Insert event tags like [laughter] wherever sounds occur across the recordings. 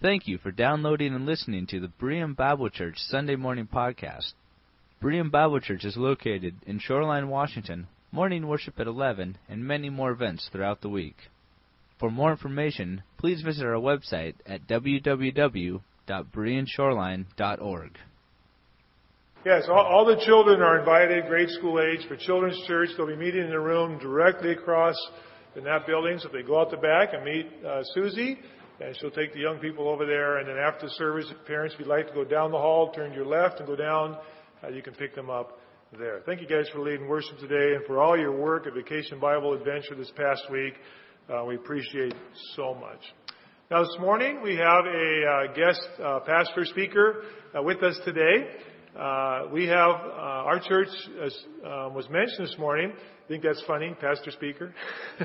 Thank you for downloading and listening to the Berean Bible Church Sunday Morning Podcast. Berean Bible Church is located in Shoreline, Washington, morning worship at 11, and many more events throughout the week. For more information, please visit our website at www.bereanshoreline.org. Yes, all, all the children are invited, grade school age, for Children's Church. They'll be meeting in a room directly across in that building. So if they go out the back and meet uh, Susie, and she'll take the young people over there. And then after the service, parents, if you'd like to go down the hall, turn to your left and go down, uh, you can pick them up there. Thank you guys for leading worship today and for all your work at Vacation Bible Adventure this past week. Uh, we appreciate so much. Now this morning we have a uh, guest uh, pastor speaker uh, with us today. Uh, we have our church, as um, was mentioned this morning. I think that's funny, pastor speaker. [laughs]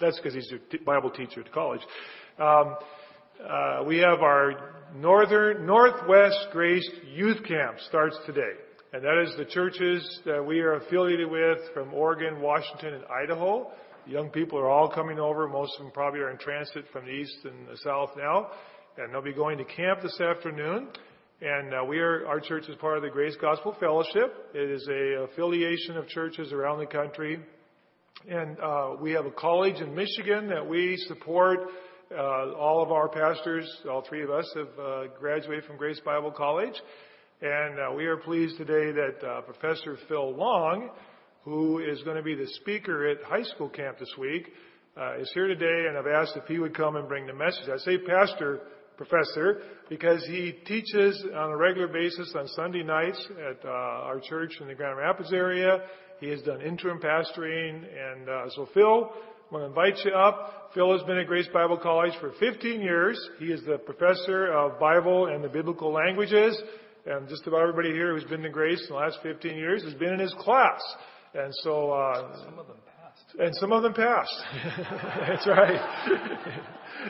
that's because he's a t- Bible teacher at college. Um, uh, we have our northern Northwest Grace Youth Camp starts today, and that is the churches that we are affiliated with from Oregon, Washington, and Idaho. Young people are all coming over. Most of them probably are in transit from the east and the south now, and they'll be going to camp this afternoon. And uh, we are, our church is part of the Grace Gospel Fellowship. It is a affiliation of churches around the country. And uh, we have a college in Michigan that we support. Uh, all of our pastors, all three of us, have uh, graduated from Grace Bible College. And uh, we are pleased today that uh, Professor Phil Long, who is going to be the speaker at high school camp this week, is here today. And I've asked if he would come and bring the message. I say pastor professor because he teaches on a regular basis on Sunday nights at uh, our church in the Grand Rapids area. He has done interim pastoring, and uh, so Phil, I want to invite you up. Phil has been at Grace Bible College for 15 years. He is the professor of Bible and the biblical languages, and just about everybody here who's been to Grace in the last 15 years has been in his class. And so, uh, some of them passed. And some of them passed. [laughs] that's right.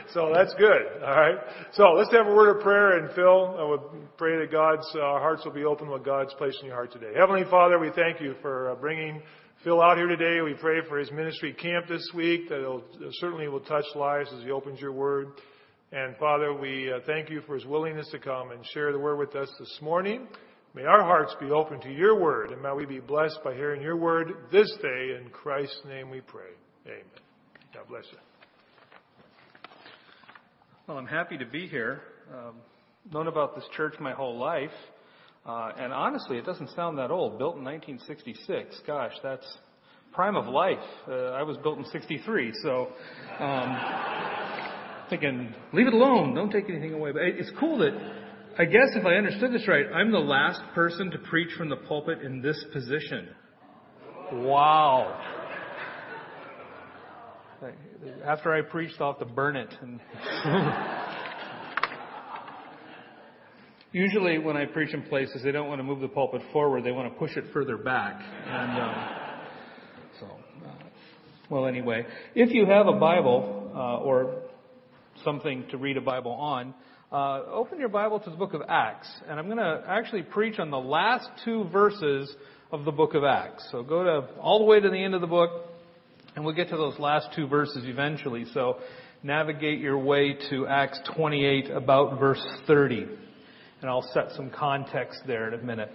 [laughs] so that's good. All right. So let's have a word of prayer, and Phil, I would pray that God's uh, hearts will be open what God's placed in your heart today. Heavenly Father, we thank you for uh, bringing Phil out here today. We pray for his ministry camp this week that it'll, certainly will touch lives as he opens your word. And Father, we uh, thank you for his willingness to come and share the word with us this morning. May our hearts be open to your word, and may we be blessed by hearing your word this day. In Christ's name we pray. Amen. God bless you. Well, I'm happy to be here. Um, known about this church my whole life, uh, and honestly, it doesn't sound that old. Built in 1966. Gosh, that's prime of life. Uh, I was built in 63, so um, [laughs] thinking, leave it alone. Don't take anything away. But it's cool that I guess if I understood this right, I'm the last person to preach from the pulpit in this position. Wow [laughs] after I preached, I'll have to burn it. And [laughs] Usually, when I preach in places, they don't want to move the pulpit forward; they want to push it further back. And um, so, uh, well, anyway, if you have a Bible uh, or something to read a Bible on, uh, open your Bible to the book of Acts, and I'm going to actually preach on the last two verses of the book of Acts. So go to all the way to the end of the book, and we'll get to those last two verses eventually. So navigate your way to Acts 28, about verse 30. And I'll set some context there in a minute.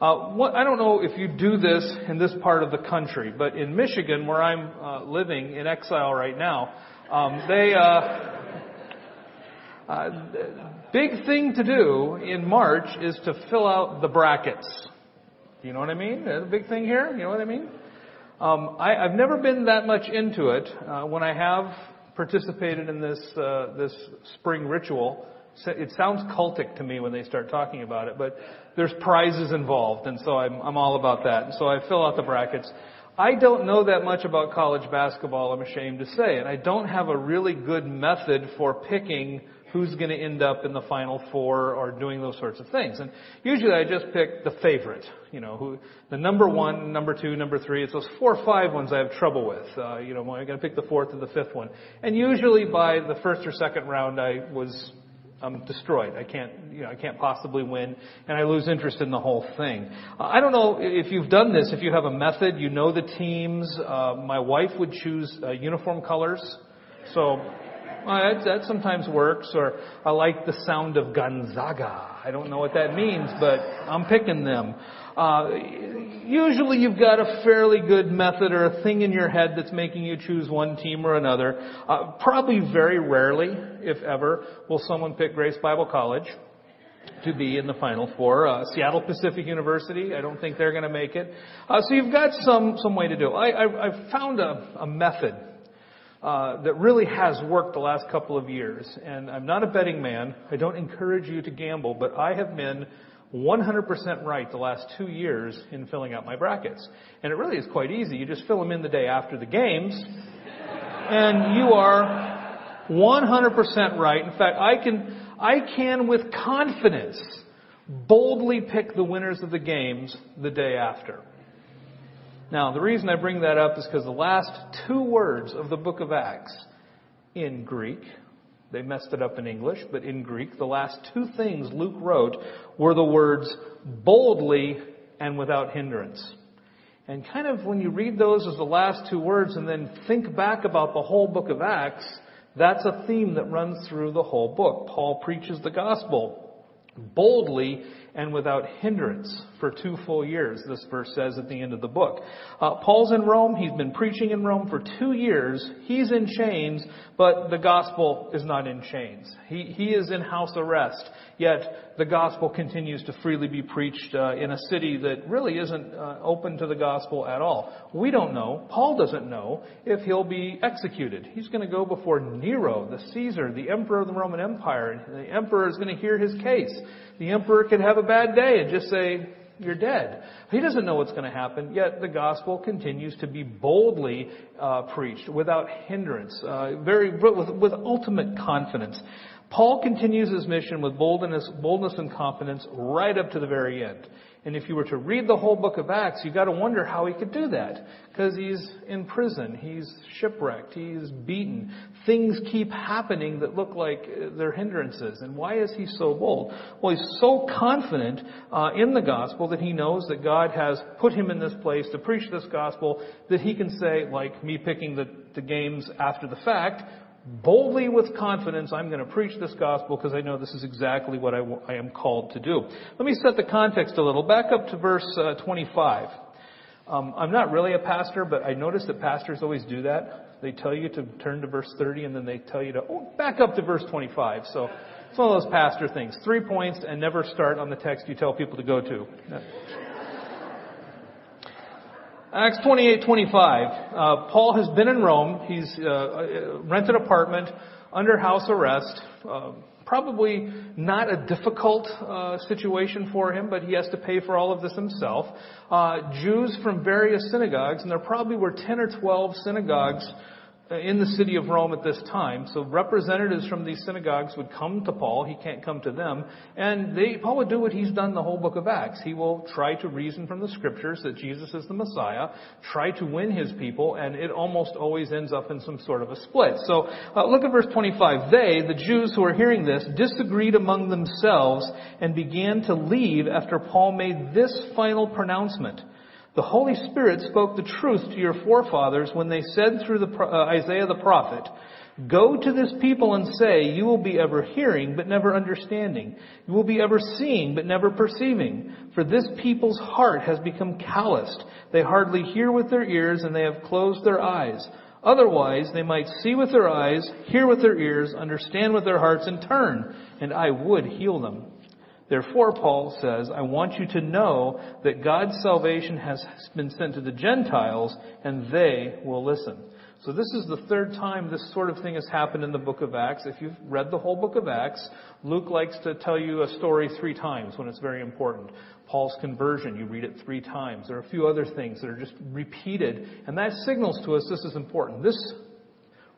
Uh, what, I don't know if you do this in this part of the country, but in Michigan, where I'm uh, living in exile right now, um, they uh, uh big thing to do in March is to fill out the brackets. You know what I mean? A big thing here. You know what I mean? Um, I, have never been that much into it. Uh, when I have participated in this uh, this spring ritual, it sounds cultic to me when they start talking about it, but there's prizes involved, and so I'm, I'm all about that. And so I fill out the brackets. I don't know that much about college basketball, I'm ashamed to say, and I don't have a really good method for picking who's going to end up in the final four or doing those sorts of things. And usually I just pick the favorite, you know, who, the number one, number two, number three. It's those four or five ones I have trouble with. Uh, you know, I'm going to pick the fourth or the fifth one. And usually by the first or second round I was I'm destroyed. I can't, you know, I can't possibly win, and I lose interest in the whole thing. I don't know if you've done this. If you have a method, you know the teams. Uh, my wife would choose uh, uniform colors, so Well, that, that sometimes works. Or I like the sound of Gonzaga. I don't know what that means, but I'm picking them. Uh, usually you've got a fairly good method or a thing in your head that's making you choose one team or another. Uh, probably very rarely, if ever, will someone pick Grace Bible College to be in the Final Four. Uh, Seattle Pacific University, I don't think they're going to make it. Uh, so you've got some some way to do. It. I, I, I've found a, a method uh, that really has worked the last couple of years, and I'm not a betting man. I don't encourage you to gamble, but I have been 100% right the last two years in filling out my brackets. And it really is quite easy. You just fill them in the day after the games, and you are 100% right. In fact, I can, I can with confidence boldly pick the winners of the games the day after. Now, the reason I bring that up is because the last two words of the book of Acts in Greek they messed it up in English, but in Greek, the last two things Luke wrote were the words boldly and without hindrance. And kind of when you read those as the last two words and then think back about the whole book of Acts, that's a theme that runs through the whole book. Paul preaches the gospel boldly and without hindrance for two full years, this verse says at the end of the book. Uh, Paul's in Rome. He's been preaching in Rome for two years. He's in chains, but the gospel is not in chains. He, he is in house arrest, yet the gospel continues to freely be preached uh, in a city that really isn't uh, open to the gospel at all. We don't know. Paul doesn't know if he'll be executed. He's going to go before Nero, the Caesar, the emperor of the Roman Empire, and the emperor is going to hear his case. The emperor could have a bad day and just say, you're dead. He doesn't know what's going to happen, yet the gospel continues to be boldly uh, preached without hindrance, uh, very with, with ultimate confidence. Paul continues his mission with boldness, boldness and confidence right up to the very end. And if you were to read the whole book of Acts, you got to wonder how he could do that. Because he's in prison, he's shipwrecked, he's beaten. Things keep happening that look like they're hindrances. And why is he so bold? Well, he's so confident uh, in the gospel that he knows that God has put him in this place to preach this gospel that he can say, like me picking the, the games after the fact, boldly with confidence, I'm going to preach this gospel because I know this is exactly what I, w- I am called to do. Let me set the context a little. Back up to verse uh, 25. Um, I'm not really a pastor, but I notice that pastors always do that. They tell you to turn to verse 30 and then they tell you to oh, back up to verse 25. So it's one of those pastor things. Three points and never start on the text you tell people to go to. Acts 28:25. Uh, Paul has been in Rome. He's uh, uh, rented an apartment under house arrest. Uh, probably not a difficult uh, situation for him, but he has to pay for all of this himself. Uh, Jews from various synagogues, and there probably were 10 or 12 synagogues in the city of Rome at this time. So representatives from these synagogues would come to Paul. He can't come to them. And they, Paul would do what he's done the whole book of Acts. He will try to reason from the scriptures that Jesus is the Messiah, try to win his people, and it almost always ends up in some sort of a split. So uh, look at verse 25. They, the Jews who are hearing this, disagreed among themselves and began to leave after Paul made this final pronouncement. The Holy Spirit spoke the truth to your forefathers when they said through the, uh, Isaiah the prophet, Go to this people and say, You will be ever hearing, but never understanding. You will be ever seeing, but never perceiving. For this people's heart has become calloused. They hardly hear with their ears, and they have closed their eyes. Otherwise, they might see with their eyes, hear with their ears, understand with their hearts, and turn, and I would heal them. Therefore, Paul says, I want you to know that God's salvation has been sent to the Gentiles and they will listen. So this is the third time this sort of thing has happened in the book of Acts. If you've read the whole book of Acts, Luke likes to tell you a story three times when it's very important. Paul's conversion, you read it three times. There are a few other things that are just repeated, and that signals to us this is important. This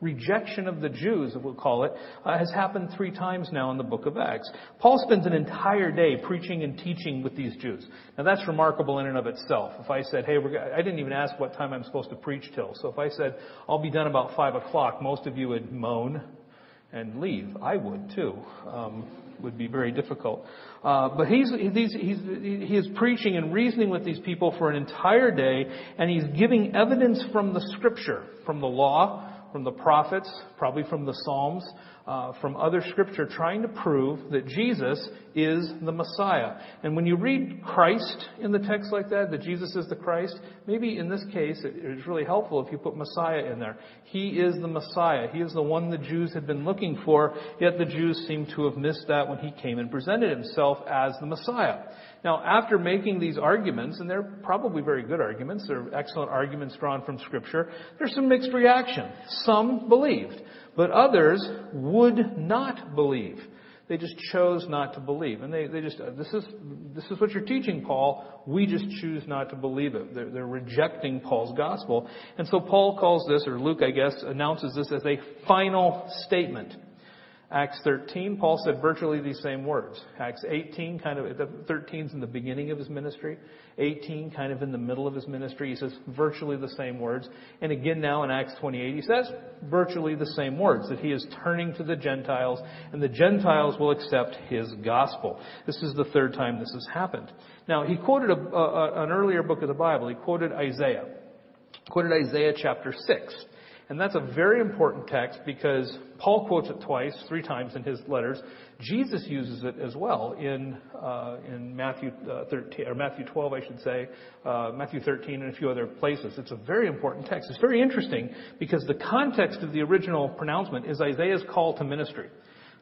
rejection of the Jews, we'll call it, uh, has happened three times now in the book of Acts. Paul spends an entire day preaching and teaching with these Jews. Now that's remarkable in and of itself. If I said, hey, I didn't even ask what time I'm supposed to preach till. So if I said, I'll be done about five o'clock, most of you would moan and leave. I would too. Um, would be very difficult. Uh, but he's, he's, he's, he is preaching and reasoning with these people for an entire day, and he's giving evidence from the scripture, from the law, from the prophets, probably from the Psalms, uh, from other scripture trying to prove that Jesus is the Messiah. And when you read Christ in the text like that, that Jesus is the Christ, maybe in this case it's really helpful if you put Messiah in there. He is the Messiah. He is the one the Jews had been looking for, yet the Jews seem to have missed that when he came and presented himself as the Messiah. Now, after making these arguments, and they're probably very good arguments, they're excellent arguments drawn from Scripture, there's some mixed reaction. Some believed but others would not believe. They just chose not to believe. And they, they just, uh, this is, this is what you're teaching, Paul. We just choose not to believe it. They're, they're rejecting Paul's gospel. And so Paul calls this, or Luke, I guess, announces this as a final statement. Acts 13, Paul said virtually these same words. Acts 18, kind of, 13 is in the beginning of his ministry. 18, kind of in the middle of his ministry. He says virtually the same words. And again now in Acts 28, he says virtually the same words, that he is turning to the Gentiles, and the Gentiles will accept his gospel. This is the third time this has happened. Now, he quoted a, a, an earlier book of the Bible. He quoted Isaiah. He Quoted Isaiah chapter 6. And that's a very important text because Paul quotes it twice, three times in his letters. Jesus uses it as well in uh, in Matthew uh, 13 or Matthew 12, I should say, uh, Matthew 13, and a few other places. It's a very important text. It's very interesting because the context of the original pronouncement is Isaiah's call to ministry.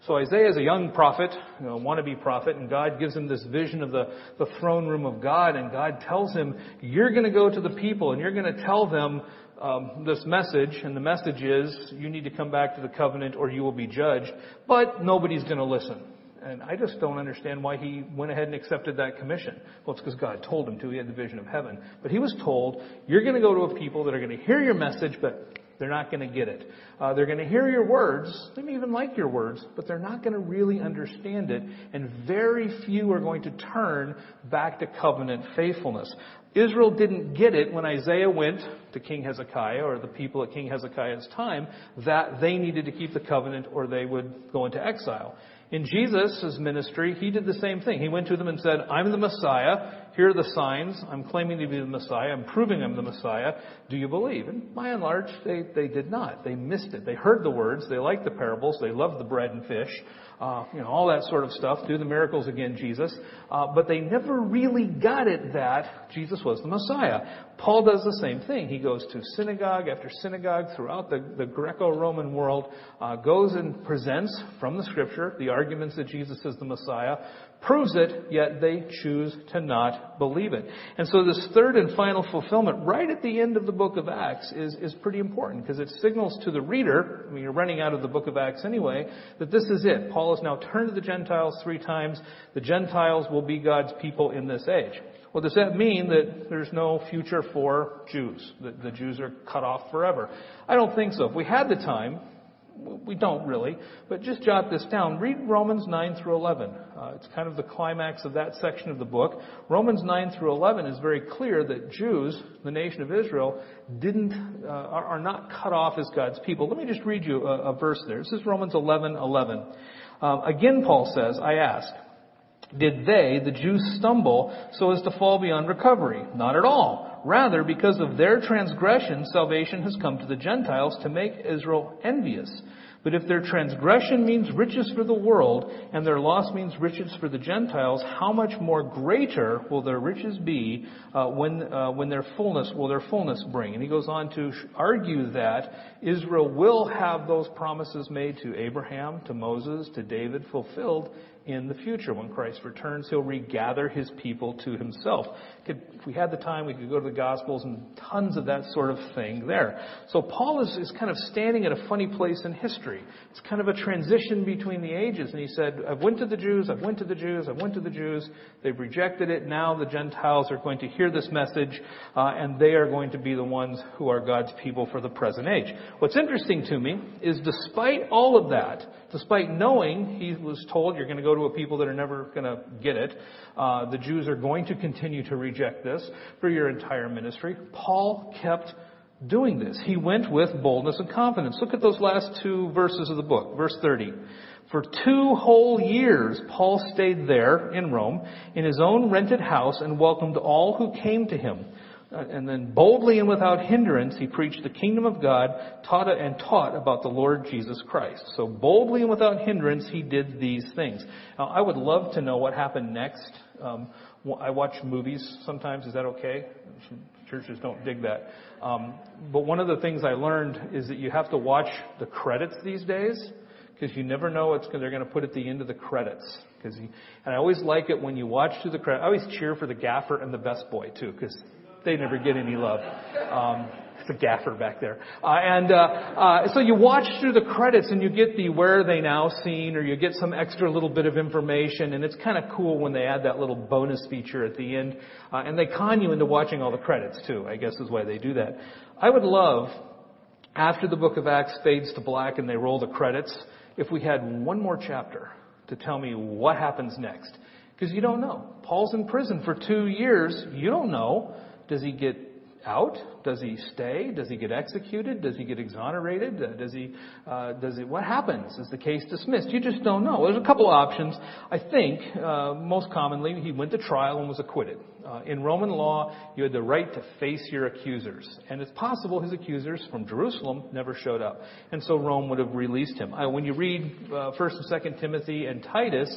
So Isaiah is a young prophet, you know, wannabe prophet, and God gives him this vision of the, the throne room of God, and God tells him, you're to go to the people, and you're to tell them um, this message, and the message is you need to come back to the covenant or you will be judged, but nobody's going to listen. And I just don't understand why he went ahead and accepted that commission. Well, it's because God told him to. He had the vision of heaven. But he was told, you're going to go to a people that are going to hear your message, but they're not going to get it. Uh, they're going to hear your words. They may even like your words, but they're not going to really understand it. And very few are going to turn back to covenant faithfulness. Israel didn't get it when Isaiah went to King Hezekiah or the people at King Hezekiah's time that they needed to keep the covenant or they would go into exile. In Jesus' ministry, he did the same thing. He went to them and said, I'm the Messiah. Here are the signs. I'm claiming to be the Messiah. I'm proving I'm the Messiah. Do you believe? And by and large, they, they did not. They missed it. They heard the words. They liked the parables. They loved the bread and fish uh, you know, all that sort of stuff. Do the miracles again, Jesus. Uh, but they never really got it that Jesus was the Messiah. Paul does the same thing. He goes to synagogue after synagogue throughout the, the Greco-Roman world, uh, goes and presents from the Scripture the arguments that Jesus is the Messiah, proves it, yet they choose to not believe it. And so this third and final fulfillment, right at the end of the book of Acts, is, is pretty important because it signals to the reader, I mean, you're running out of the book of Acts anyway, that this is it. Paul has now turned to the Gentiles three times. The Gentiles will be God's people in this age. Well, does that mean that there's no future for Jews? That the Jews are cut off forever? I don't think so. If we had the time, we don't really, but just jot this down. Read Romans 9 through 11. Uh, it's kind of the climax of that section of the book. Romans 9 through 11 is very clear that Jews, the nation of Israel, didn't, uh, are, are, not cut off as God's people. Let me just read you a, a verse there. This is Romans 11, 11. Um, again, Paul says, I ask, did they, the Jews, stumble so as to fall beyond recovery? Not at all. Rather, because of their transgression, salvation has come to the Gentiles to make Israel envious. But if their transgression means riches for the world, and their loss means riches for the Gentiles, how much more greater will their riches be uh, when uh, when their fullness will their fullness bring? And he goes on to argue that Israel will have those promises made to Abraham, to Moses, to David fulfilled in the future. When Christ returns, he'll regather his people to himself. If we had the time, we could go to the Gospels and tons of that sort of thing there. So Paul is, is kind of standing at a funny place in history. It's kind of a transition between the ages. And he said, I've went to the Jews, I've went to the Jews, I've went to the Jews. They've rejected it. Now the Gentiles are going to hear this message, uh, and they are going to be the ones who are God's people for the present age. What's interesting to me is despite all of that, despite knowing he was told you're going to go to a people that are never going to get it, uh, the Jews are going to continue to reject this for your entire ministry. Paul kept doing this. He went with boldness and confidence. Look at those last two verses of the book. Verse 30. For two whole years, Paul stayed there in Rome in his own rented house and welcomed all who came to him. Uh, and then boldly and without hindrance, he preached the kingdom of God, taught and taught about the Lord Jesus Christ. So boldly and without hindrance, he did these things. Now, I would love to know what happened next. Um, I watch movies sometimes. Is that okay? Churches don't dig that. Um, but one of the things I learned is that you have to watch the credits these days because you never know what they're going to put at the end of the credits. Because and I always like it when you watch through the credits. I always cheer for the gaffer and the best boy too, because they never get any love. Um, it's a gaffer back there. Uh, and uh, uh, so you watch through the credits and you get the where are they now scene, or you get some extra little bit of information, and it's kind of cool when they add that little bonus feature at the end, uh, and they con you into watching all the credits too. I guess is why they do that. I would love after the book of Acts fades to black and they roll the credits, if we had one more chapter to tell me what happens next. Because you don't know. Paul's in prison for two years. You don't know. Does he get out? Does he stay? Does he get executed? Does he get exonerated? Uh, does he, uh, does he, what happens? Is the case dismissed? You just don't know. There's a couple options. I think, uh, most commonly, he went to trial and was acquitted. Uh, in Roman law, you had the right to face your accusers. And it's possible his accusers from Jerusalem never showed up. And so Rome would have released him. Uh, when you read, 1st and 2nd Timothy and Titus,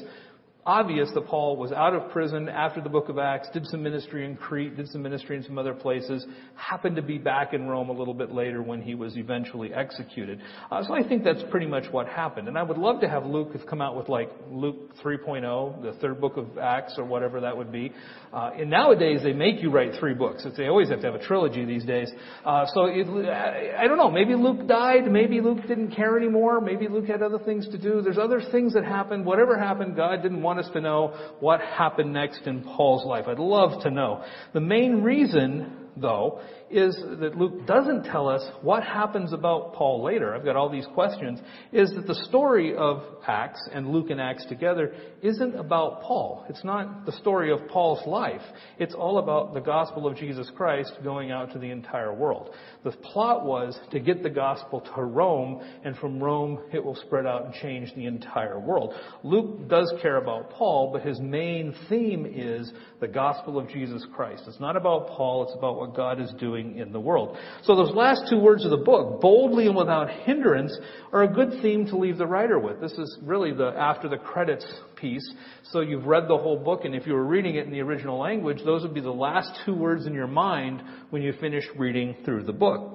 obvious that Paul was out of prison after the book of Acts, did some ministry in Crete, did some ministry in some other places, happened to be back in Rome a little bit later when he was eventually executed. Uh, so I think that's pretty much what happened. And I would love to have Luke have come out with like Luke 3.0, the third book of Acts or whatever that would be. Uh, and nowadays they make you write three books. They always have to have a trilogy these days. Uh, so it, I, I don't know. Maybe Luke died. Maybe Luke didn't care anymore. Maybe Luke had other things to do. There's other things that happened. Whatever happened, God didn't want want us to know what happened next in Paul's life. I'd love to know. The main reason, though, is that Luke doesn't tell us what happens about Paul later. I've got all these questions. Is that the story of Acts and Luke and Acts together isn't about Paul. It's not the story of Paul's life. It's all about the gospel of Jesus Christ going out to the entire world. The plot was to get the gospel to Rome, and from Rome it will spread out and change the entire world. Luke does care about Paul, but his main theme is the gospel of Jesus Christ. It's not about Paul, it's about what God is doing doing in the world. So those last two words of the book, boldly and without hindrance, are a good theme to leave the writer with. This is really the after the credits piece. So you've read the whole book, and if you were reading it in the original language, those would be the last two words in your mind when you finish reading through the book.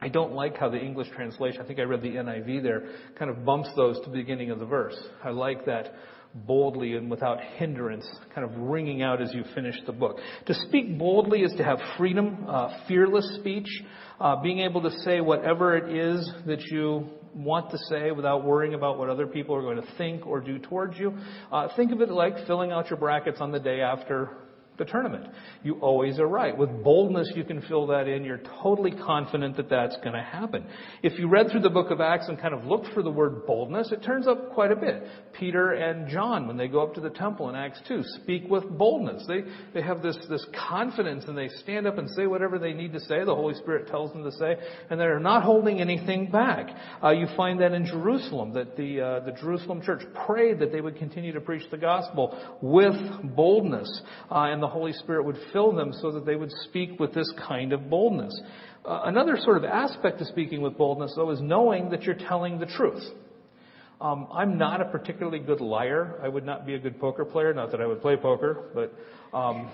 I don't like how the English translation, I think I read the NIV there, kind of bumps those to the beginning of the verse. I like that boldly and without hindrance, kind of ringing out as you finish the book. To speak boldly is to have freedom, uh, fearless speech, uh, being able to say whatever it is that you want to say without worrying about what other people are going to think or do towards you. Uh, think of it like filling out your brackets on the day after the tournament. You always are right. With boldness, you can fill that in. You're totally confident that that's going to happen. If you read through the book of Acts and kind of looked for the word boldness, it turns up quite a bit. Peter and John, when they go up to the temple in Acts 2, speak with boldness. They, they have this, this confidence and they stand up and say whatever they need to say. The Holy Spirit tells them to say, and they're not holding anything back. Uh, you find that in Jerusalem, that the, uh, the Jerusalem church prayed that they would continue to preach the gospel with boldness. Uh, and the Holy Spirit would fill them so that they would speak with this kind of boldness. Uh, another sort of aspect of speaking with boldness, though, is knowing that you're telling the truth. Um, I'm not a particularly good liar. I would not be a good poker player. Not that I would play poker, but um,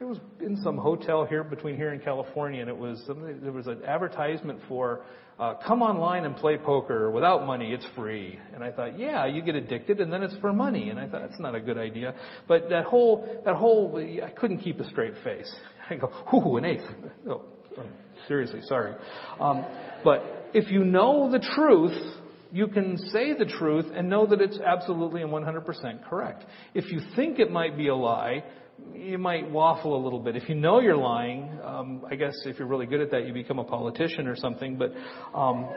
I was in some hotel here between here and California, and it was there was an advertisement for uh, come online and play poker without money. It's free. And I thought, yeah, you get addicted and then it's for money. And I thought, that's not a good idea. But that whole, that whole, I couldn't keep a straight face. [laughs] I go, ooh, an eighth. [laughs] Oh, seriously, sorry. Um, but if you know the truth, you can say the truth and know that it's absolutely and 100% correct. If you think it might be a lie, you might waffle a little bit. If you know you're lying, um, I guess if you're really good at that, you become a politician or something. But um,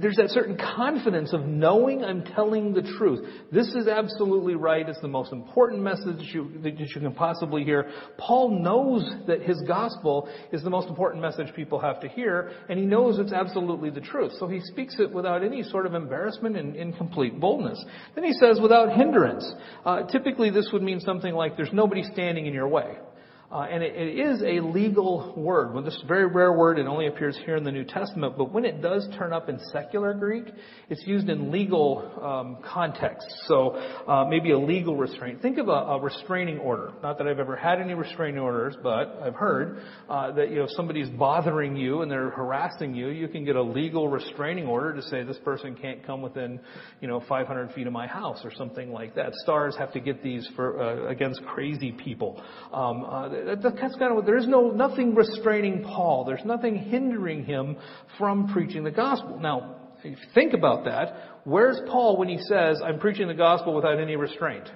there's that certain confidence of knowing I'm telling the truth. This is absolutely right. It's the most important message you, that you can possibly hear. Paul knows that his gospel is the most important message people have to hear, and he knows it's absolutely the truth. So he speaks it without any sort of embarrassment and in complete boldness. Then he says, without hindrance. Uh, typically, this would mean something like, there's nobody standing in your way. Uh, and it, it is a legal word. Well, this is a very rare word. It only appears here in the New Testament. But when it does turn up in secular Greek, it's used in legal um, context. So uh, maybe a legal restraint. Think of a, a, restraining order. Not that I've ever had any restraining orders, but I've heard uh, that you know if somebody's bothering you and they're harassing you, you can get a legal restraining order to say this person can't come within you know 500 feet of my house or something like that. Stars have to get these for uh, against crazy people. Um, uh, that's kind of what, there is no, nothing restraining Paul. There's nothing hindering him from preaching the gospel. Now, if you think about that, where's Paul when he says, I'm preaching the gospel without any restraint?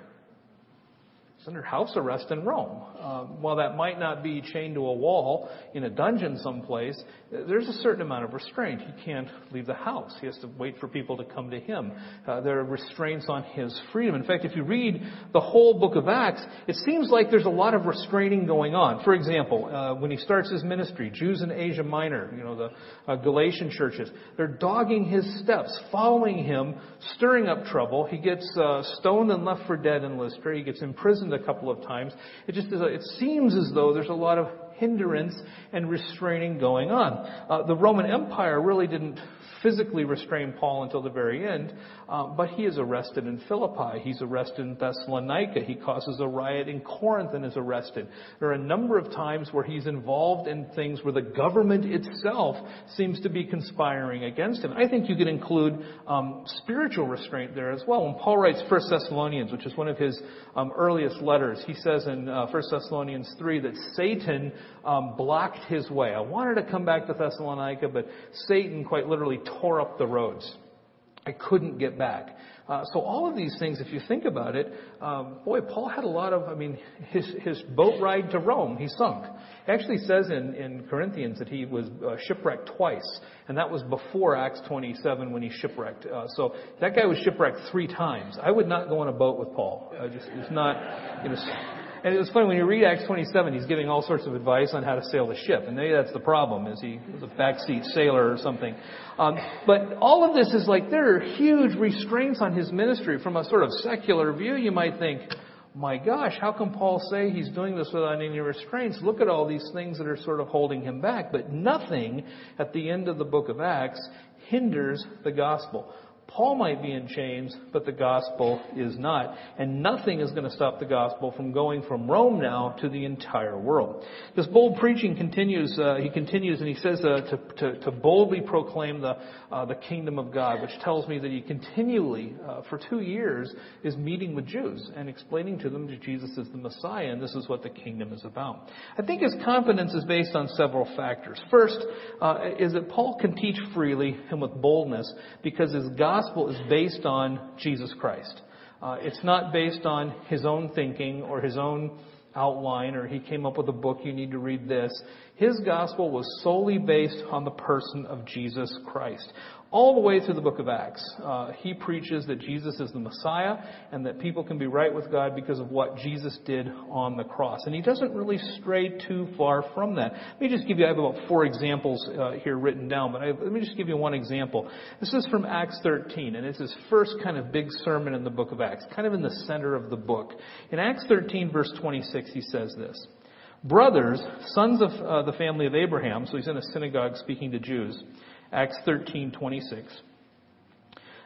He's under house arrest in Rome. Um, while that might not be chained to a wall in a dungeon someplace, there's a certain amount of restraint. He can't leave the house. He has to wait for people to come to him. Uh, there are restraints on his freedom. In fact, if you read the whole book of Acts, it seems like there's a lot of restraining going on. For example, uh, when he starts his ministry, Jews in Asia Minor, you know, the uh, Galatian churches, they're dogging his steps, following him, stirring up trouble. He gets uh, stoned and left for dead in Lystra. He gets imprisoned a couple of times. It just is a, it seems as though there's a lot of hindrance and restraining going on. Uh, the Roman Empire really didn't physically restrain Paul until the very end, uh, but he is arrested in Philippi. He's arrested in Thessalonica. He causes a riot in Corinth and is arrested. There are a number of times where he's involved in things where the government itself seems to be conspiring against him. I think you could include um, spiritual restraint there as well. When Paul writes 1 Thessalonians, which is one of his um, earliest letters, he says in uh, 1 Thessalonians 3 that Satan um, blocked his way. I wanted to come back to Thessalonica, but Satan quite literally tore up the roads. I couldn't get back. Uh, so all of these things, if you think about it, um, boy, Paul had a lot of. I mean, his his boat ride to Rome, he sunk. Actually says in in Corinthians that he was uh, shipwrecked twice, and that was before Acts 27 when he shipwrecked. Uh, so that guy was shipwrecked three times. I would not go on a boat with Paul. I just it's not. You know, [laughs] and it was funny when you read Acts 27, he's giving all sorts of advice on how to sail the ship, and maybe that's the problem, is he was a backseat sailor or something. Um, but all of this is like there are huge restraints on his ministry. From a sort of secular view, you might think, my gosh, how can Paul say he's doing this without any restraints? Look at all these things that are sort of holding him back. But nothing at the end of the book of Acts hinders the gospel. Paul might be in chains, but the gospel is not. And nothing is going to stop the gospel from going from Rome now to the entire world. This bold preaching continues, uh, he continues and he says uh, to, to, to, boldly proclaim the, uh, the kingdom of God, which tells me that he continually, uh, for two years, is meeting with Jews and explaining to them that Jesus is the Messiah and this is what the kingdom is about. I think his confidence is based on several factors. First, uh, is that Paul can teach freely and with boldness because his gospel gospel is based on Jesus Christ. Uh, it's not based on his own thinking or his own outline or he came up with a book, you need to read this. His gospel was solely based on the person of Jesus Christ all the way through the book of Acts. Uh, he preaches that Jesus is the Messiah and that people can be right with God because of what Jesus did on the cross. And he doesn't really stray too far from that. Let me just give you, I have about four examples uh, here written down, but I, let me just give you one example. This is from Acts 13, and it's his first kind of big sermon in the book of Acts, kind of in the center of the book. In Acts 13, verse 26, he says this. Brothers, sons of uh, the family of Abraham, so he's in a synagogue speaking to Jews. Acts 13:26.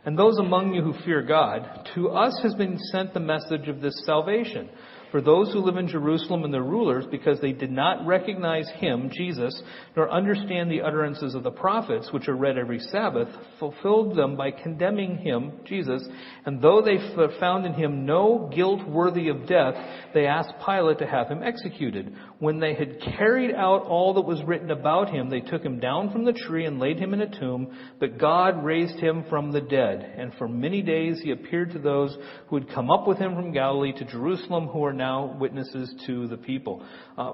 And those among you who fear God, to us has been sent the message of this salvation for those who live in Jerusalem and their rulers, because they did not recognize him, Jesus, nor understand the utterances of the prophets, which are read every Sabbath, fulfilled them by condemning him, Jesus. And though they found in him no guilt worthy of death, they asked Pilate to have him executed. When they had carried out all that was written about him, they took him down from the tree and laid him in a tomb, but God raised him from the dead. And for many days he appeared to those who had come up with him from Galilee to Jerusalem, who are now witnesses to the people. Uh,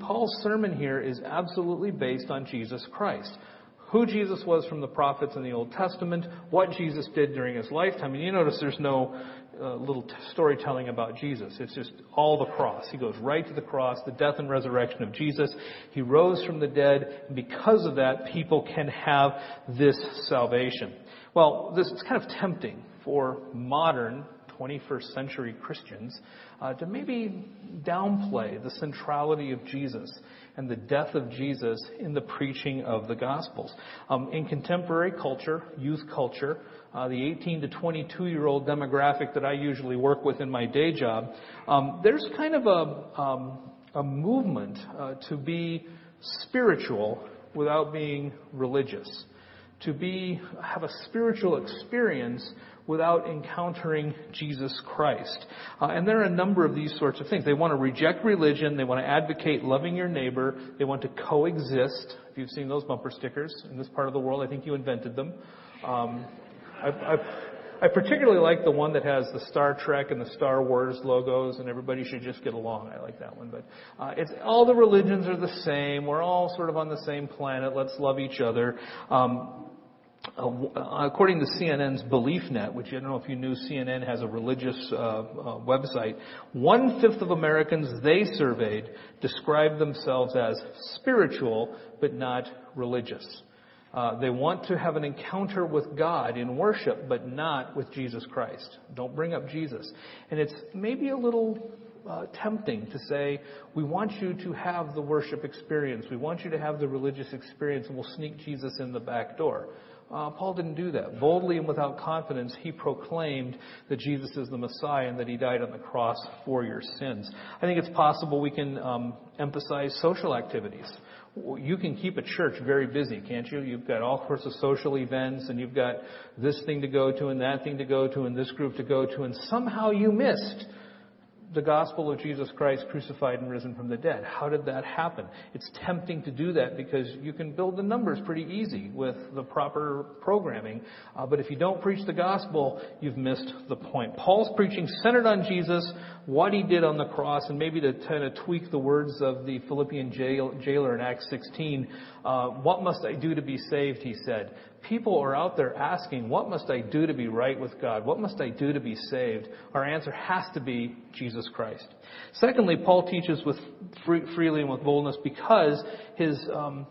Paul's sermon here is absolutely based on Jesus Christ. Who Jesus was from the prophets in the Old Testament, what Jesus did during his lifetime. And you notice there's no uh, little t- storytelling about Jesus. It's just all the cross. He goes right to the cross, the death and resurrection of Jesus. He rose from the dead, and because of that, people can have this salvation. Well, this is kind of tempting for modern 21st century Christians uh, to maybe downplay the centrality of Jesus and the death of Jesus in the preaching of the Gospels. Um, in contemporary culture, youth culture, uh, the 18 to 22 year old demographic that I usually work with in my day job, um, there's kind of a, um, a movement uh, to be spiritual without being religious, to be have a spiritual experience without encountering Jesus Christ. Uh, and there are a number of these sorts of things. They want to reject religion. They want to advocate loving your neighbor. They want to coexist. If you've seen those bumper stickers in this part of the world, I think you invented them. Um, I, I, I particularly like the one that has the Star Trek and the Star Wars logos, and everybody should just get along. I like that one. But uh, it's all the religions are the same. We're all sort of on the same planet. Let's love each other. Um, according to CNN's BeliefNet, which I don't know if you knew, CNN has a religious uh, uh, website. One fifth of Americans they surveyed described themselves as spiritual but not religious. Uh, they want to have an encounter with God in worship, but not with Jesus Christ. Don't bring up Jesus. And it's maybe a little uh, tempting to say, we want you to have the worship experience. We want you to have the religious experience, and we'll sneak Jesus in the back door. Uh, Paul didn't do that. Boldly and without confidence, he proclaimed that Jesus is the Messiah and that he died on the cross for your sins. I think it's possible we can um, emphasize social activities you can keep a church very busy, can't you? You've got all sorts of social events and you've got this thing to go to and that thing to go to and this group to go to and somehow you missed the gospel of Jesus Christ crucified and risen from the dead. How did that happen? It's tempting to do that because you can build the numbers pretty easy with the proper programming. Uh, but if you don't preach the gospel, you've missed the point. Paul's preaching centered on Jesus, what he did on the cross, and maybe to kind of tweak the words of the Philippian jail, jailer in Acts 16. Uh, what must I do to be saved? He said people are out there asking, What must I do to be right with God? What must I do to be saved? Our answer has to be Jesus Christ. Secondly, Paul teaches with free, freely and with boldness because his, um,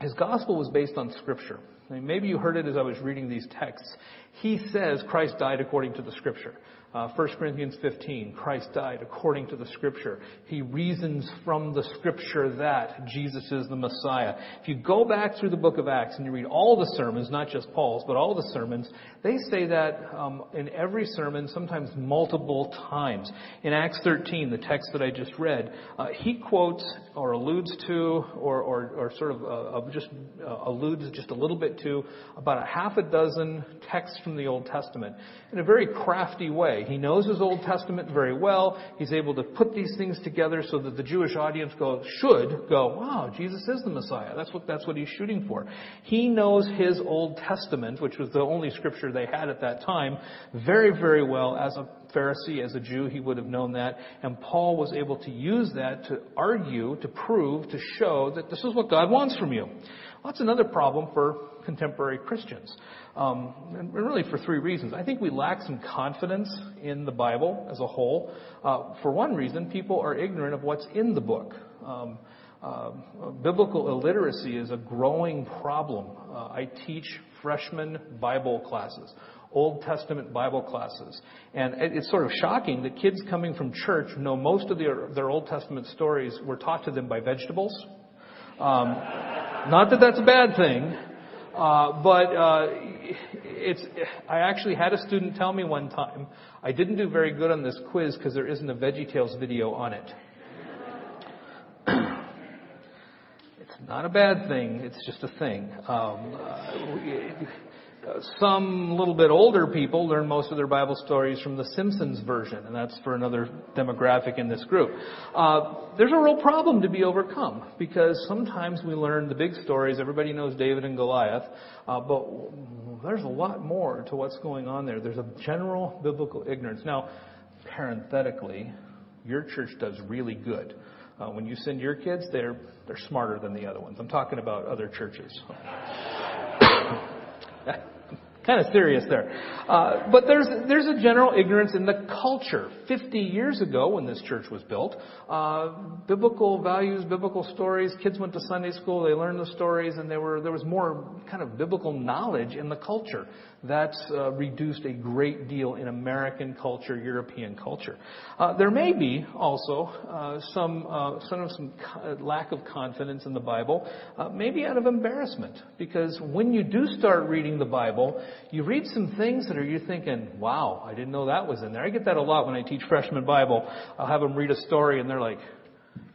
his gospel was based on Scripture. I mean, maybe you heard it as I was reading these texts. He says Christ died according to the Scripture. Uh, 1 Corinthians 15, Christ died according to the Scripture. He reasons from the Scripture that Jesus is the Messiah. If you go back through the book of Acts and you read all the sermons, not just Paul's, but all the sermons, they say that um, in every sermon, sometimes multiple times. In Acts 13, the text that I just read, uh, he quotes or alludes to or, or, or sort of uh, just uh, alludes just a little bit to about a half a dozen texts from the Old Testament in a very crafty way. He knows his Old Testament very well. He's able to put these things together so that the Jewish audience go, should go, wow, Jesus is the Messiah. That's what, that's what he's shooting for. He knows his Old Testament, which was the only scripture they had at that time, very, very well. As a Pharisee, as a Jew, he would have known that. And Paul was able to use that to argue, to prove, to show that this is what God wants from you. That's another problem for contemporary Christians. Um, and really for three reasons. I think we lack some confidence in the Bible as a whole. Uh, for one reason, people are ignorant of what's in the book. Um, uh, biblical illiteracy is a growing problem. Uh, I teach freshman Bible classes. Old Testament Bible classes. And it's sort of shocking that kids coming from church know most of their, their Old Testament stories were taught to them by vegetables. Um, not that that's a bad thing, uh, but uh, it's. I actually had a student tell me one time I didn't do very good on this quiz because there isn't a VeggieTales video on it. [clears throat] it's not a bad thing. It's just a thing. Um, uh, some little bit older people learn most of their Bible stories from the Simpsons version, and that's for another demographic in this group. Uh, there's a real problem to be overcome because sometimes we learn the big stories. Everybody knows David and Goliath, uh, but there's a lot more to what's going on there. There's a general biblical ignorance. Now, parenthetically, your church does really good. Uh, when you send your kids, they're they're smarter than the other ones. I'm talking about other churches. [coughs] [laughs] kind of serious there. Uh, but there's there's a general ignorance in the culture. Fifty years ago, when this church was built, uh, biblical values, biblical stories. Kids went to Sunday school. They learned the stories, and there were there was more kind of biblical knowledge in the culture. That's uh, reduced a great deal in American culture, European culture. Uh, there may be also uh, some uh, some, some lack of confidence in the Bible, maybe out of embarrassment, because when you do start reading the Bible, you read some things that are you're thinking, "Wow, I didn't know that was in there." I get that a lot when I teach freshman Bible. I'll have them read a story, and they're like,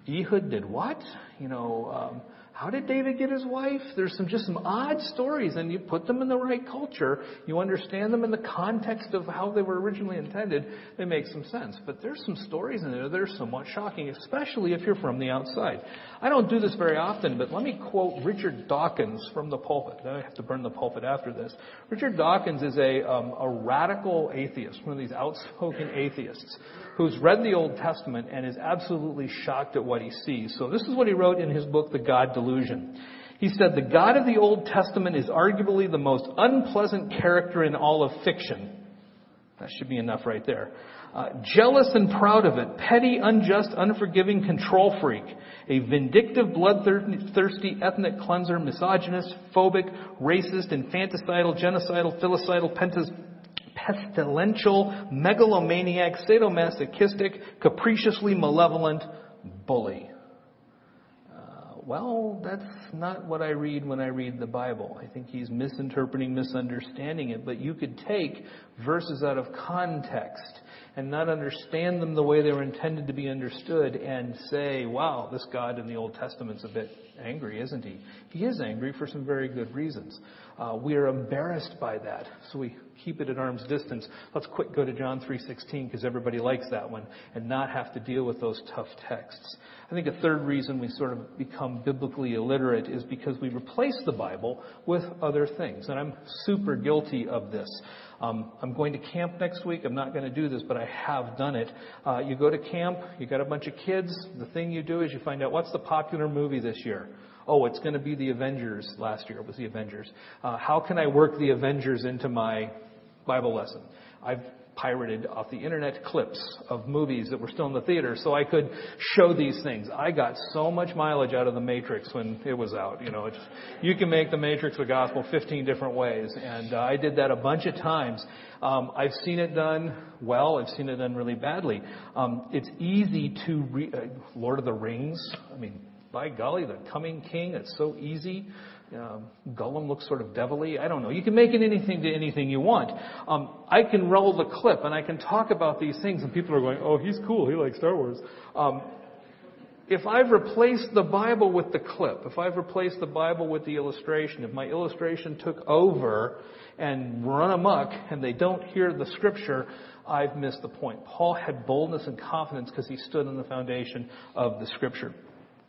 "Ehud did what?" You know. Um, how did David get his wife? There's some just some odd stories, and you put them in the right culture. You understand them in the context of how they were originally intended. They make some sense. But there's some stories in there that are somewhat shocking, especially if you're from the outside. I don't do this very often, but let me quote Richard Dawkins from the pulpit. Then I have to burn the pulpit after this. Richard Dawkins is a um, a radical atheist, one of these outspoken atheists who's read the Old Testament and is absolutely shocked at what he sees. So this is what he wrote in his book, The God Delusion. He said, The God of the Old Testament is arguably the most unpleasant character in all of fiction. That should be enough right there. Uh, jealous and proud of it, petty, unjust, unforgiving control freak, a vindictive, bloodthirsty ethnic cleanser, misogynist, phobic, racist, infanticidal, genocidal, filicidal, pentas, pestilential, megalomaniac, sadomasochistic, capriciously malevolent bully. Uh, well, that's not what I read when I read the Bible. I think he's misinterpreting, misunderstanding it. But you could take verses out of context and not understand them the way they were intended to be understood and say, wow, this God in the Old Testament's a bit angry, isn't he? He is angry for some very good reasons. Uh, we are embarrassed by that, so we keep it at arm's distance. Let's quick go to John 3:16 because everybody likes that one and not have to deal with those tough texts. I think a third reason we sort of become biblically illiterate is because we replace the Bible with other things, and I'm super guilty of this. Um, I'm going to camp next week. I'm not going to do this, but I have done it. Uh, you go to camp, you got a bunch of kids. The thing you do is you find out what's the popular movie this year. Oh, it's going to be the Avengers. Last year it was the Avengers. Uh, how can I work the Avengers into my Bible lesson? I've pirated off the internet clips of movies that were still in the theater so I could show these things. I got so much mileage out of the Matrix when it was out. You know, it's, you can make the Matrix the gospel 15 different ways, and uh, I did that a bunch of times. Um, I've seen it done well. I've seen it done really badly. Um, it's easy to re- uh, Lord of the Rings. I mean, by golly, the coming king. It's so easy. Um, Gollum looks sort of devilly. I don't know. You can make it anything to anything you want. Um, I can roll the clip and I can talk about these things, and people are going, "Oh, he's cool. He likes Star Wars." Um, if I've replaced the Bible with the clip, if I've replaced the Bible with the illustration, if my illustration took over and run amok and they don't hear the scripture, I've missed the point. Paul had boldness and confidence because he stood on the foundation of the scripture.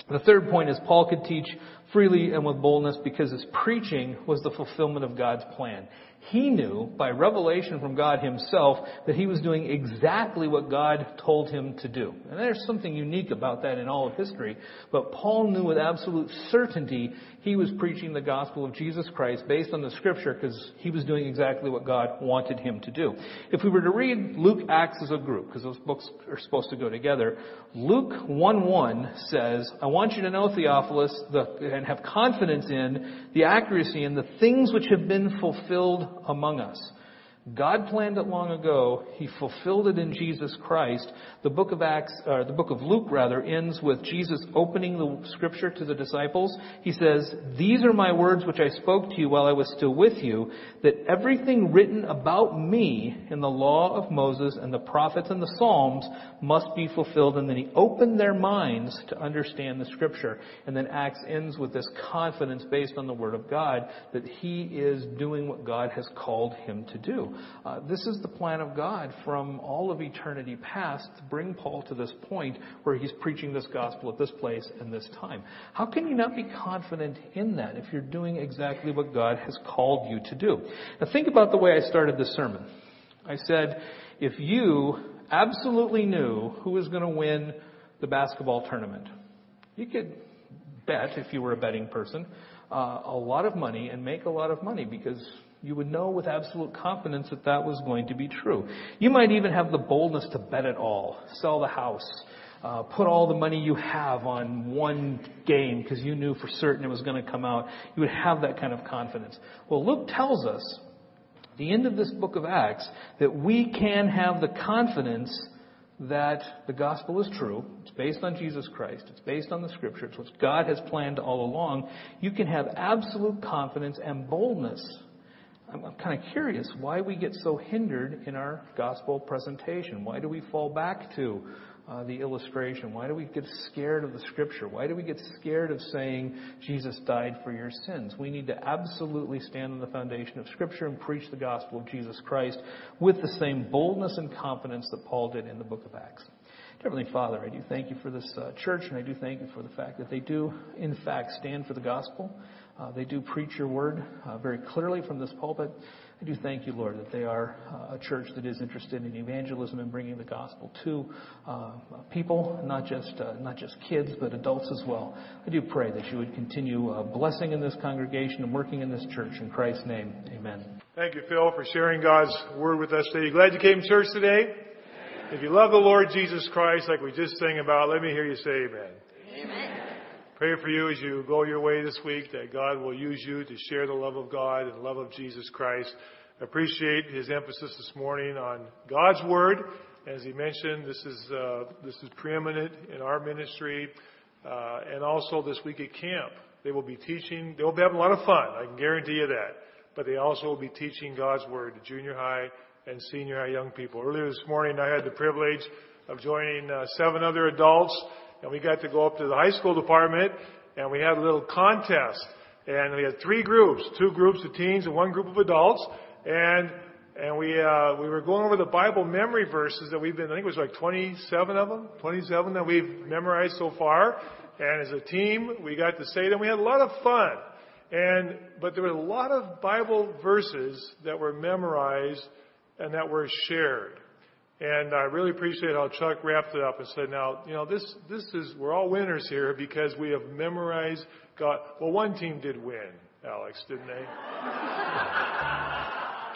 The third point is Paul could teach freely and with boldness because his preaching was the fulfillment of God's plan. He knew by revelation from God himself that he was doing exactly what God told him to do. And there's something unique about that in all of history. But Paul knew with absolute certainty he was preaching the gospel of Jesus Christ based on the scripture because he was doing exactly what God wanted him to do. If we were to read Luke Acts as a group, because those books are supposed to go together, Luke 1-1 says, I want you to know, Theophilus, the, and have confidence in the accuracy and the things which have been fulfilled among us. God planned it long ago. He fulfilled it in Jesus Christ. The book of Acts, or the book of Luke rather, ends with Jesus opening the scripture to the disciples. He says, These are my words which I spoke to you while I was still with you, that everything written about me in the law of Moses and the prophets and the Psalms must be fulfilled. And then he opened their minds to understand the scripture. And then Acts ends with this confidence based on the word of God that he is doing what God has called him to do. Uh, this is the plan of God from all of eternity past to bring Paul to this point where he's preaching this gospel at this place and this time. How can you not be confident in that if you're doing exactly what God has called you to do? Now think about the way I started this sermon. I said, if you absolutely knew who was going to win the basketball tournament, you could bet, if you were a betting person, uh, a lot of money and make a lot of money because you would know with absolute confidence that that was going to be true. You might even have the boldness to bet it all, sell the house, uh, put all the money you have on one game because you knew for certain it was going to come out. You would have that kind of confidence. Well, Luke tells us the end of this book of Acts, that we can have the confidence that the gospel is true. It's based on Jesus Christ. It's based on the scripture. It's what God has planned all along. You can have absolute confidence and boldness. I'm, I'm kind of curious why we get so hindered in our gospel presentation. Why do we fall back to uh, the illustration? Why do we get scared of the scripture? Why do we get scared of saying Jesus died for your sins? We need to absolutely stand on the foundation of scripture and preach the gospel of Jesus Christ with the same boldness and confidence that Paul did in the book of Acts. Heavenly Father, I do thank you for this uh, church, and I do thank you for the fact that they do, in fact, stand for the gospel. Uh, they do preach your word uh, very clearly from this pulpit. I do thank you, Lord, that they are uh, a church that is interested in evangelism and bringing the gospel to uh, people, not just uh, not just kids, but adults as well. I do pray that you would continue uh, blessing in this congregation and working in this church. In Christ's name, Amen. Thank you, Phil, for sharing God's word with us today. You glad you came to church today? If you love the Lord Jesus Christ, like we just sang about, let me hear you say Amen. Amen. Pray for you as you go your way this week that God will use you to share the love of God and the love of Jesus Christ. Appreciate his emphasis this morning on God's Word. As he mentioned, this is, uh, this is preeminent in our ministry. Uh, and also this week at camp, they will be teaching, they will be having a lot of fun. I can guarantee you that. But they also will be teaching God's Word to junior high and senior high young people. Earlier this morning, I had the privilege of joining uh, seven other adults and we got to go up to the high school department and we had a little contest. And we had three groups, two groups of teens and one group of adults. And and we uh, we were going over the Bible memory verses that we've been. I think it was like 27 of them, 27 that we've memorized so far. And as a team, we got to say them. We had a lot of fun. And but there were a lot of Bible verses that were memorized and that were shared. And I really appreciate how Chuck wrapped it up and said, now, you know, this, this is, we're all winners here because we have memorized God. Well, one team did win, Alex, didn't they?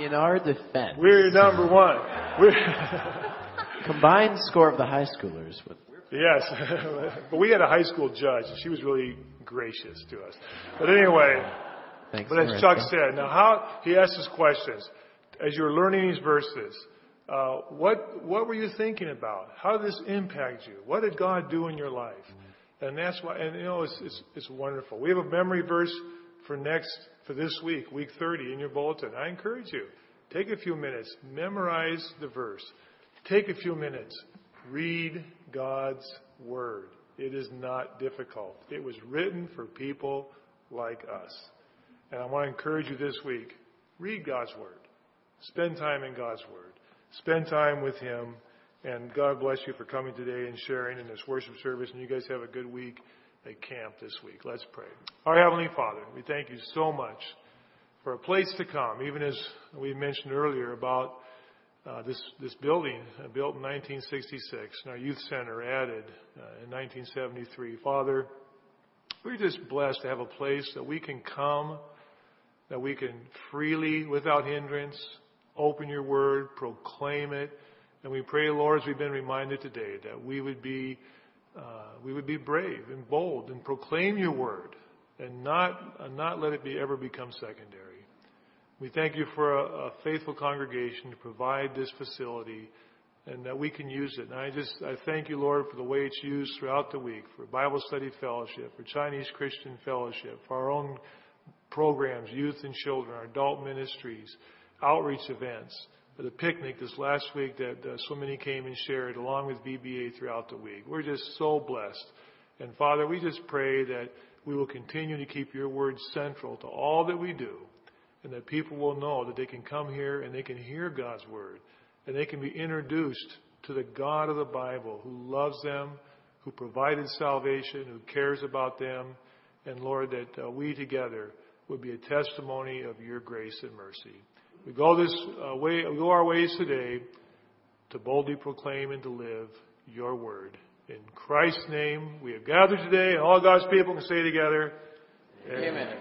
[laughs] In our defense, We're number one. We're [laughs] combined score of the high schoolers. With, yes. [laughs] but we had a high school judge and she was really gracious to us. But anyway, thanks. but as. Chuck said, now how, he asked us questions. As you're learning these verses, uh, what what were you thinking about? How did this impact you? What did God do in your life? And that's why, and you know, it's, it's it's wonderful. We have a memory verse for next for this week, week 30, in your bulletin. I encourage you, take a few minutes, memorize the verse. Take a few minutes, read God's word. It is not difficult. It was written for people like us. And I want to encourage you this week, read God's word. Spend time in God's word. Spend time with Him. And God bless you for coming today and sharing in this worship service. And you guys have a good week at camp this week. Let's pray. Our Heavenly Father, we thank you so much for a place to come, even as we mentioned earlier about uh, this, this building uh, built in 1966 and our youth center added uh, in 1973. Father, we're just blessed to have a place that we can come, that we can freely, without hindrance, open your word, proclaim it. And we pray, Lord, as we've been reminded today, that we would be, uh, we would be brave and bold and proclaim your word and not, uh, not let it be, ever become secondary. We thank you for a, a faithful congregation to provide this facility and that we can use it. And I just, I thank you, Lord, for the way it's used throughout the week, for Bible study fellowship, for Chinese Christian fellowship, for our own programs, youth and children, our adult ministries, outreach events, the picnic this last week that uh, so many came and shared along with VBS throughout the week. We're just so blessed. And Father, we just pray that we will continue to keep your word central to all that we do and that people will know that they can come here and they can hear God's word and they can be introduced to the God of the Bible who loves them, who provided salvation, who cares about them, and Lord, that uh, we together would be a testimony of your grace and mercy. We go this uh, way, we go our ways today to boldly proclaim and to live your word. In Christ's name, we have gathered today, and all God's people can say together, Amen.